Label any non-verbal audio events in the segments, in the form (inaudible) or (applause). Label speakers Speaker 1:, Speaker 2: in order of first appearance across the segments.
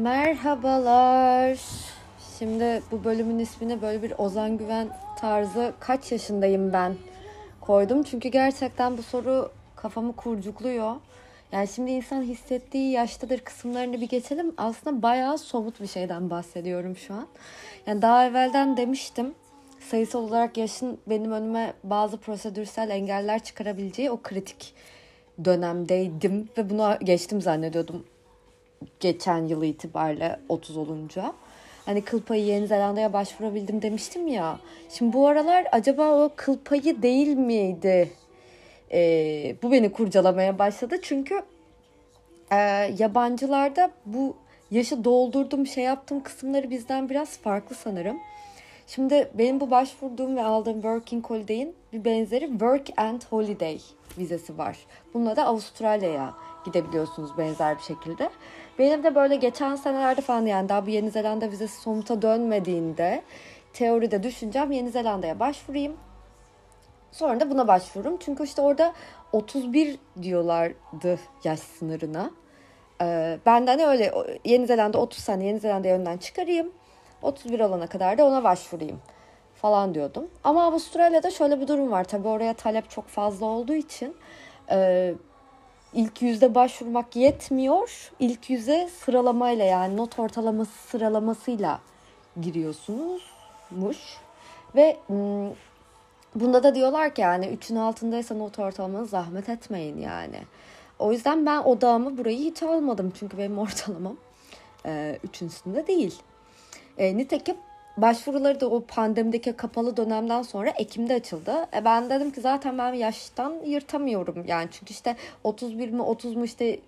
Speaker 1: Merhabalar. Şimdi bu bölümün ismine böyle bir Ozan Güven tarzı kaç yaşındayım ben koydum. Çünkü gerçekten bu soru kafamı kurcukluyor. Yani şimdi insan hissettiği yaştadır kısımlarını bir geçelim. Aslında bayağı somut bir şeyden bahsediyorum şu an. Yani daha evvelden demiştim. Sayısal olarak yaşın benim önüme bazı prosedürsel engeller çıkarabileceği o kritik dönemdeydim ve bunu geçtim zannediyordum geçen yıl itibariyle 30 olunca. Hani kıl Yeni Zelanda'ya başvurabildim demiştim ya. Şimdi bu aralar acaba o kıl değil miydi? Ee, bu beni kurcalamaya başladı. Çünkü e, yabancılarda bu yaşı doldurdum şey yaptığım kısımları bizden biraz farklı sanırım. Şimdi benim bu başvurduğum ve aldığım Working Holiday'in bir benzeri Work and Holiday vizesi var. Bununla da Avustralya'ya gidebiliyorsunuz benzer bir şekilde. Benim de böyle geçen senelerde falan yani daha bu Yeni Zelanda vizesi somuta dönmediğinde teoride düşüneceğim Yeni Zelanda'ya başvurayım. Sonra da buna başvururum. Çünkü işte orada 31 diyorlardı yaş sınırına. Ee, benden öyle Yeni Zelanda 30 sene Yeni Zelanda'ya önden çıkarayım. 31 olana kadar da ona başvurayım falan diyordum. Ama Avustralya'da şöyle bir durum var. Tabii oraya talep çok fazla olduğu için e, ilk yüzde başvurmak yetmiyor. İlk yüze sıralamayla yani not ortalaması sıralamasıyla giriyorsunuzmuş. Ve bunda da diyorlar ki yani 3'ün altındaysa not ortalamanız zahmet etmeyin yani. O yüzden ben odağımı burayı hiç almadım. Çünkü benim (laughs) ortalamam 3'ün üstünde değil. E, nitekim başvuruları da o pandemideki kapalı dönemden sonra Ekim'de açıldı. E ben dedim ki zaten ben yaştan yırtamıyorum yani çünkü işte 31 mi 30 mu işte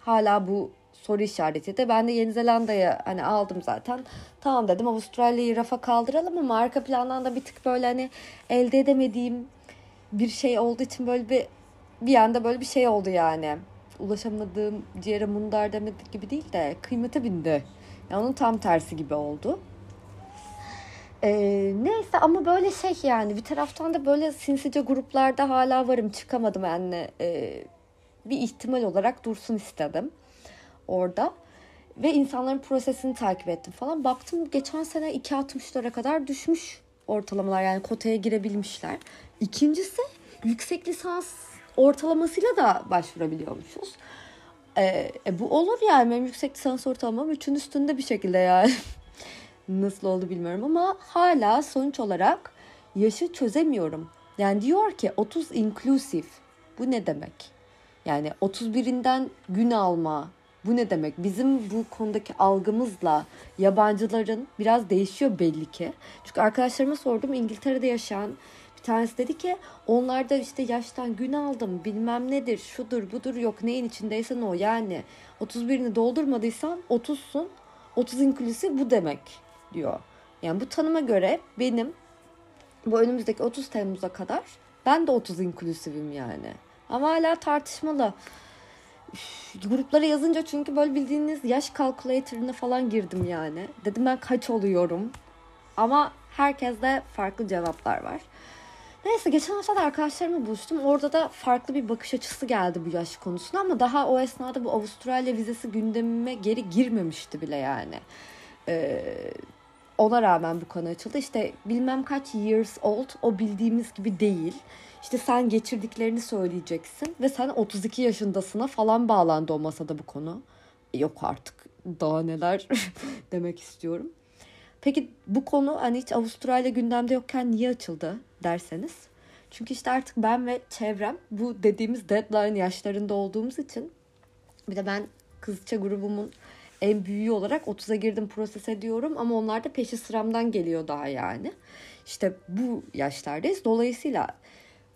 Speaker 1: hala bu soru işareti de ben de Yeni Zelanda'ya hani aldım zaten. Tamam dedim Avustralya'yı rafa kaldıralım ama arka plandan da bir tık böyle hani elde edemediğim bir şey olduğu için böyle bir bir anda böyle bir şey oldu yani. Ulaşamadığım ciğere mundar demedik gibi değil de kıymete bindi. Yani onun tam tersi gibi oldu. Ee, neyse ama böyle şey yani bir taraftan da böyle sinsice gruplarda hala varım çıkamadım yani ee, bir ihtimal olarak dursun istedim orada ve insanların prosesini takip ettim falan baktım geçen sene 2.60'lara kadar düşmüş ortalamalar yani kotaya girebilmişler. İkincisi yüksek lisans ortalamasıyla da başvurabiliyormuşuz. Ee, e, bu olur yani benim yüksek lisans ortalamam 3'ün üstünde bir şekilde yani. (laughs) Nasıl oldu bilmiyorum ama hala sonuç olarak yaşı çözemiyorum. Yani diyor ki 30 inclusive. Bu ne demek? Yani 31'inden gün alma. Bu ne demek? Bizim bu konudaki algımızla yabancıların biraz değişiyor belli ki. Çünkü arkadaşlarıma sordum İngiltere'de yaşayan bir tanesi dedi ki onlarda işte yaştan gün aldım bilmem nedir şudur budur yok neyin içindeysen o yani 31'ini doldurmadıysan 30'sun 30 inclusive bu demek diyor. Yani bu tanıma göre benim bu önümüzdeki 30 Temmuz'a kadar ben de 30 inklusivim yani. Ama hala tartışmalı. Üf, gruplara yazınca çünkü böyle bildiğiniz yaş calculator'ına falan girdim yani. Dedim ben kaç oluyorum. Ama herkeste farklı cevaplar var. Neyse geçen hafta da arkadaşlarımla buluştum. Orada da farklı bir bakış açısı geldi bu yaş konusuna ama daha o esnada bu Avustralya vizesi gündemime geri girmemişti bile yani. Ee, ona rağmen bu konu açıldı. İşte bilmem kaç years old o bildiğimiz gibi değil. İşte sen geçirdiklerini söyleyeceksin ve sen 32 yaşındasına falan bağlandı o masada bu konu. Yok artık daha neler (laughs) demek istiyorum. Peki bu konu hani hiç Avustralya gündemde yokken niye açıldı derseniz. Çünkü işte artık ben ve çevrem bu dediğimiz deadline yaşlarında olduğumuz için bir de ben kızça grubumun en büyüğü olarak 30'a girdim proses ediyorum ama onlar da peşi sıramdan geliyor daha yani. İşte bu yaşlardayız. Dolayısıyla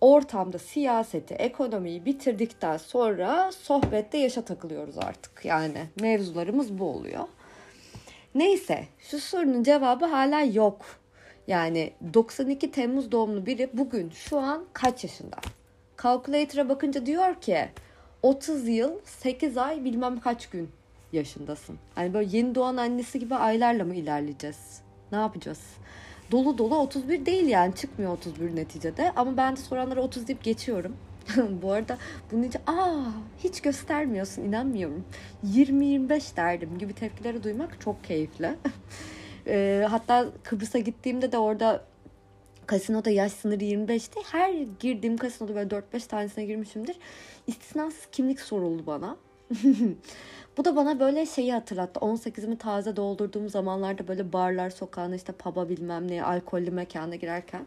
Speaker 1: ortamda siyaseti, ekonomiyi bitirdikten sonra sohbette yaşa takılıyoruz artık. Yani mevzularımız bu oluyor. Neyse şu sorunun cevabı hala yok. Yani 92 Temmuz doğumlu biri bugün şu an kaç yaşında? Calculator'a bakınca diyor ki 30 yıl 8 ay bilmem kaç gün yaşındasın. Hani böyle yeni doğan annesi gibi aylarla mı ilerleyeceğiz? Ne yapacağız? Dolu dolu 31 değil yani çıkmıyor 31 neticede. Ama ben de soranlara 30 deyip geçiyorum. (laughs) Bu arada bunun için aa hiç göstermiyorsun inanmıyorum. 20-25 derdim gibi tepkileri duymak çok keyifli. (laughs) e, hatta Kıbrıs'a gittiğimde de orada kasinoda yaş sınırı 25'ti. Her girdiğim kasinoda böyle 4-5 tanesine girmişimdir. İstisnasız kimlik soruldu bana. (laughs) Bu da bana böyle şeyi hatırlattı. 18'imi taze doldurduğum zamanlarda böyle barlar sokağına işte pub'a bilmem ne alkollü mekana girerken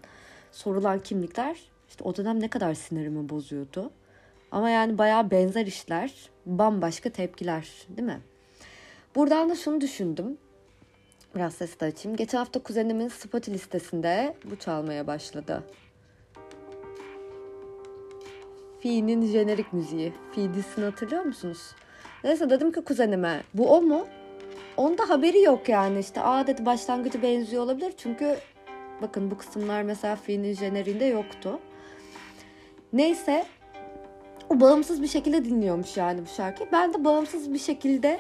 Speaker 1: sorulan kimlikler işte o dönem ne kadar sinirimi bozuyordu. Ama yani bayağı benzer işler, bambaşka tepkiler değil mi? Buradan da şunu düşündüm. Biraz sesi de açayım. Geçen hafta kuzenimin Spotify listesinde bu çalmaya başladı. Fi'nin jenerik müziği. Fi hatırlıyor musunuz? Neyse dedim ki kuzenime bu o mu? Onda haberi yok yani işte aa dedi başlangıcı benziyor olabilir çünkü bakın bu kısımlar mesela Fi'nin jeneriğinde yoktu. Neyse o bağımsız bir şekilde dinliyormuş yani bu şarkıyı. Ben de bağımsız bir şekilde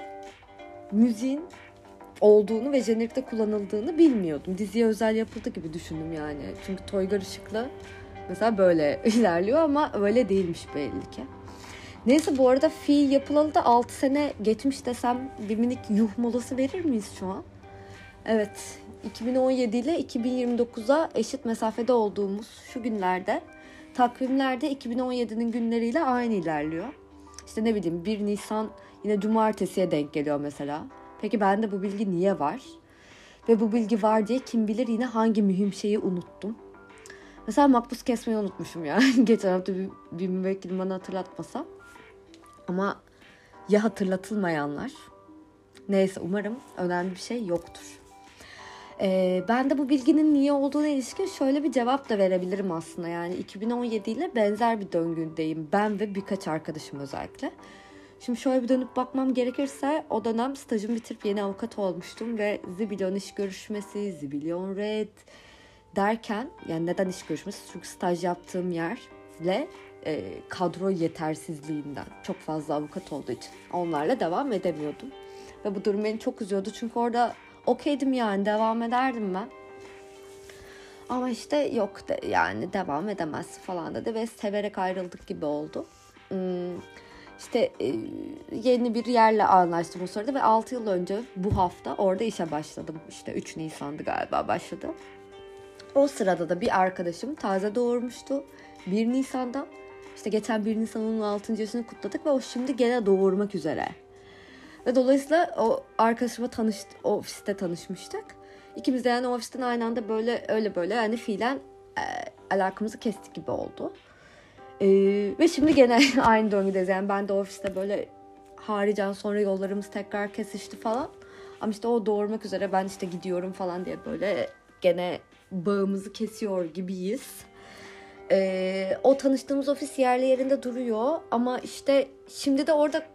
Speaker 1: müziğin olduğunu ve jenerikte kullanıldığını bilmiyordum. Diziye özel yapıldı gibi düşündüm yani. Çünkü Toygar Işıklı mesela böyle (laughs) ilerliyor ama öyle değilmiş belli ki. Neyse bu arada fi yapılalı da 6 sene geçmiş desem bir minik yuh molası verir miyiz şu an? Evet 2017 ile 2029'a eşit mesafede olduğumuz şu günlerde takvimlerde 2017'nin günleriyle aynı ilerliyor. İşte ne bileyim 1 Nisan yine cumartesiye denk geliyor mesela. Peki bende bu bilgi niye var? Ve bu bilgi var diye kim bilir yine hangi mühim şeyi unuttum. Mesela makbuz kesmeyi unutmuşum ya. (laughs) Geçen hafta bir, bir müvekkilim bana hatırlatmasa. Ama ya hatırlatılmayanlar? Neyse umarım önemli bir şey yoktur. Ee, ben de bu bilginin niye olduğuna ilişkin şöyle bir cevap da verebilirim aslında. Yani 2017 ile benzer bir döngündeyim. Ben ve birkaç arkadaşım özellikle. Şimdi şöyle bir dönüp bakmam gerekirse o dönem stajımı bitirip yeni avukat olmuştum ve zibilyon iş görüşmesi, zibilyon red derken yani neden iş görüşmesi? Çünkü staj yaptığım yerle e, kadro yetersizliğinden çok fazla avukat olduğu için onlarla devam edemiyordum. Ve bu durum beni çok üzüyordu çünkü orada okeydim yani devam ederdim ben. Ama işte yok de, yani devam edemez falan dedi ve severek ayrıldık gibi oldu. Hmm, işte e, yeni bir yerle anlaştım o sırada ve 6 yıl önce bu hafta orada işe başladım. İşte 3 Nisan'dı galiba başladı. O sırada da bir arkadaşım taze doğurmuştu. 1 Nisan'da işte geçen 1 Nisan'ın 6. yaşını kutladık ve o şimdi gene doğurmak üzere. Ve dolayısıyla o arkadaşıma tanış, ofiste tanışmıştık. İkimiz de yani ofisten aynı anda böyle öyle böyle yani fiilen e, alakamızı kestik gibi oldu. E, ve şimdi gene (laughs) aynı döngüdeyiz. Yani ben de ofiste böyle haricen sonra yollarımız tekrar kesişti falan. Ama işte o doğurmak üzere ben işte gidiyorum falan diye böyle gene bağımızı kesiyor gibiyiz. Ee, o tanıştığımız ofis yerli yerinde duruyor ama işte şimdi de orada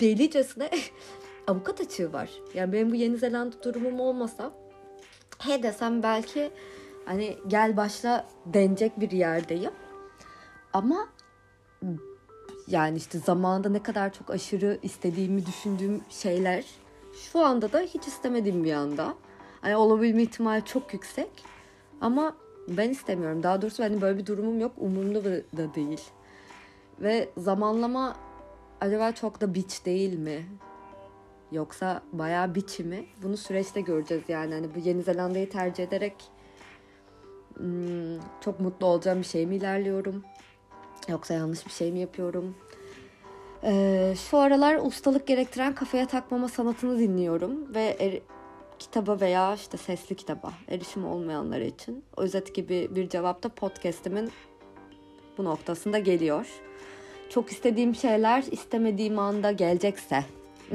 Speaker 1: delicesine (laughs) avukat açığı var. Yani benim bu Yeni Zelanda durumum olmasa he desem belki hani gel başla denecek bir yerdeyim. Ama yani işte zamanında ne kadar çok aşırı istediğimi düşündüğüm şeyler şu anda da hiç istemediğim bir anda. Hani olabilme ihtimali çok yüksek. Ama ben istemiyorum. Daha doğrusu hani böyle bir durumum yok. Umurumda da değil. Ve zamanlama acaba çok da biç değil mi? Yoksa bayağı biçi mi? Bunu süreçte göreceğiz yani. Hani bu Yeni Zelanda'yı tercih ederek hmm, çok mutlu olacağım bir şey mi ilerliyorum? Yoksa yanlış bir şey mi yapıyorum? Ee, şu aralar ustalık gerektiren kafaya takmama sanatını dinliyorum ve er, kitaba veya işte sesli kitaba erişim olmayanlar için özet gibi bir cevap da podcast'imin bu noktasında geliyor. Çok istediğim şeyler istemediğim anda gelecekse (laughs)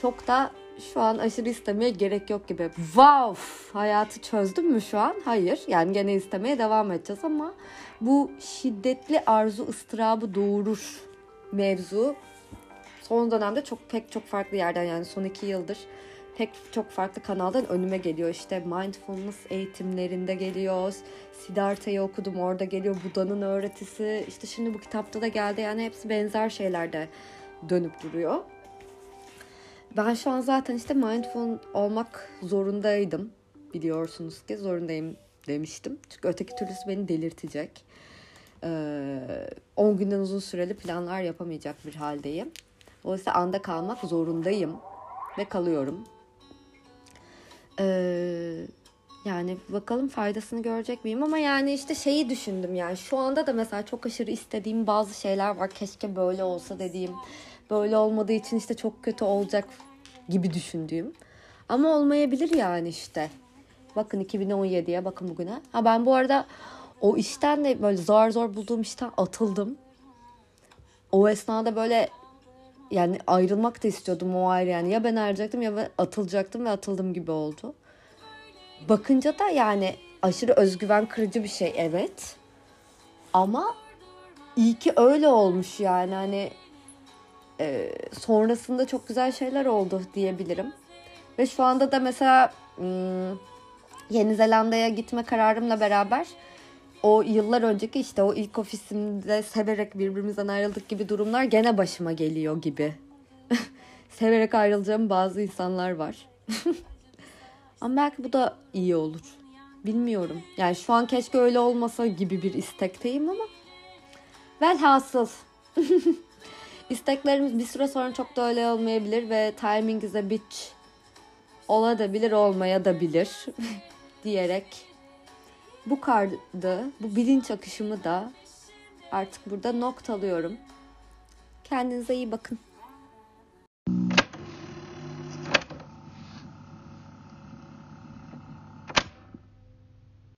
Speaker 1: çok da şu an aşırı istemeye gerek yok gibi. Wow! Hayatı çözdüm mü şu an? Hayır. Yani gene istemeye devam edeceğiz ama bu şiddetli arzu ıstırabı doğurur mevzu son dönemde çok pek çok farklı yerden yani son iki yıldır pek çok farklı kanaldan önüme geliyor. İşte mindfulness eğitimlerinde geliyor. Siddhartha'yı okudum orada geliyor. Buda'nın öğretisi. İşte şimdi bu kitapta da geldi. Yani hepsi benzer şeylerde dönüp duruyor. Ben şu an zaten işte mindful olmak zorundaydım. Biliyorsunuz ki zorundayım demiştim. Çünkü öteki türlüsü beni delirtecek. Ee, 10 günden uzun süreli planlar yapamayacak bir haldeyim. Dolayısıyla anda kalmak zorundayım ve kalıyorum. Ee, yani bakalım faydasını görecek miyim ama yani işte şeyi düşündüm yani şu anda da mesela çok aşırı istediğim bazı şeyler var. Keşke böyle olsa dediğim. Böyle olmadığı için işte çok kötü olacak gibi düşündüğüm. Ama olmayabilir yani işte. Bakın 2017'ye bakın bugüne. Ha ben bu arada o işten de böyle zor zor bulduğum işten atıldım. O esnada böyle yani ayrılmak da istiyordum o ayrı yani. Ya ben ayrılacaktım ya ben atılacaktım ve atıldım gibi oldu. Bakınca da yani aşırı özgüven kırıcı bir şey evet. Ama iyi ki öyle olmuş yani hani e, sonrasında çok güzel şeyler oldu diyebilirim. Ve şu anda da mesela hmm, Yeni Zelanda'ya gitme kararımla beraber o yıllar önceki işte o ilk ofisimde severek birbirimizden ayrıldık gibi durumlar gene başıma geliyor gibi. (laughs) severek ayrılacağım bazı insanlar var. (laughs) Ama belki bu da iyi olur. Bilmiyorum. Yani şu an keşke öyle olmasa gibi bir istekteyim ama velhasıl (laughs) isteklerimiz bir süre sonra çok da öyle olmayabilir ve timing is a bitch olabilir olmaya da bilir diyerek bu kardı, bu bilinç akışımı da artık burada noktalıyorum. Kendinize iyi bakın.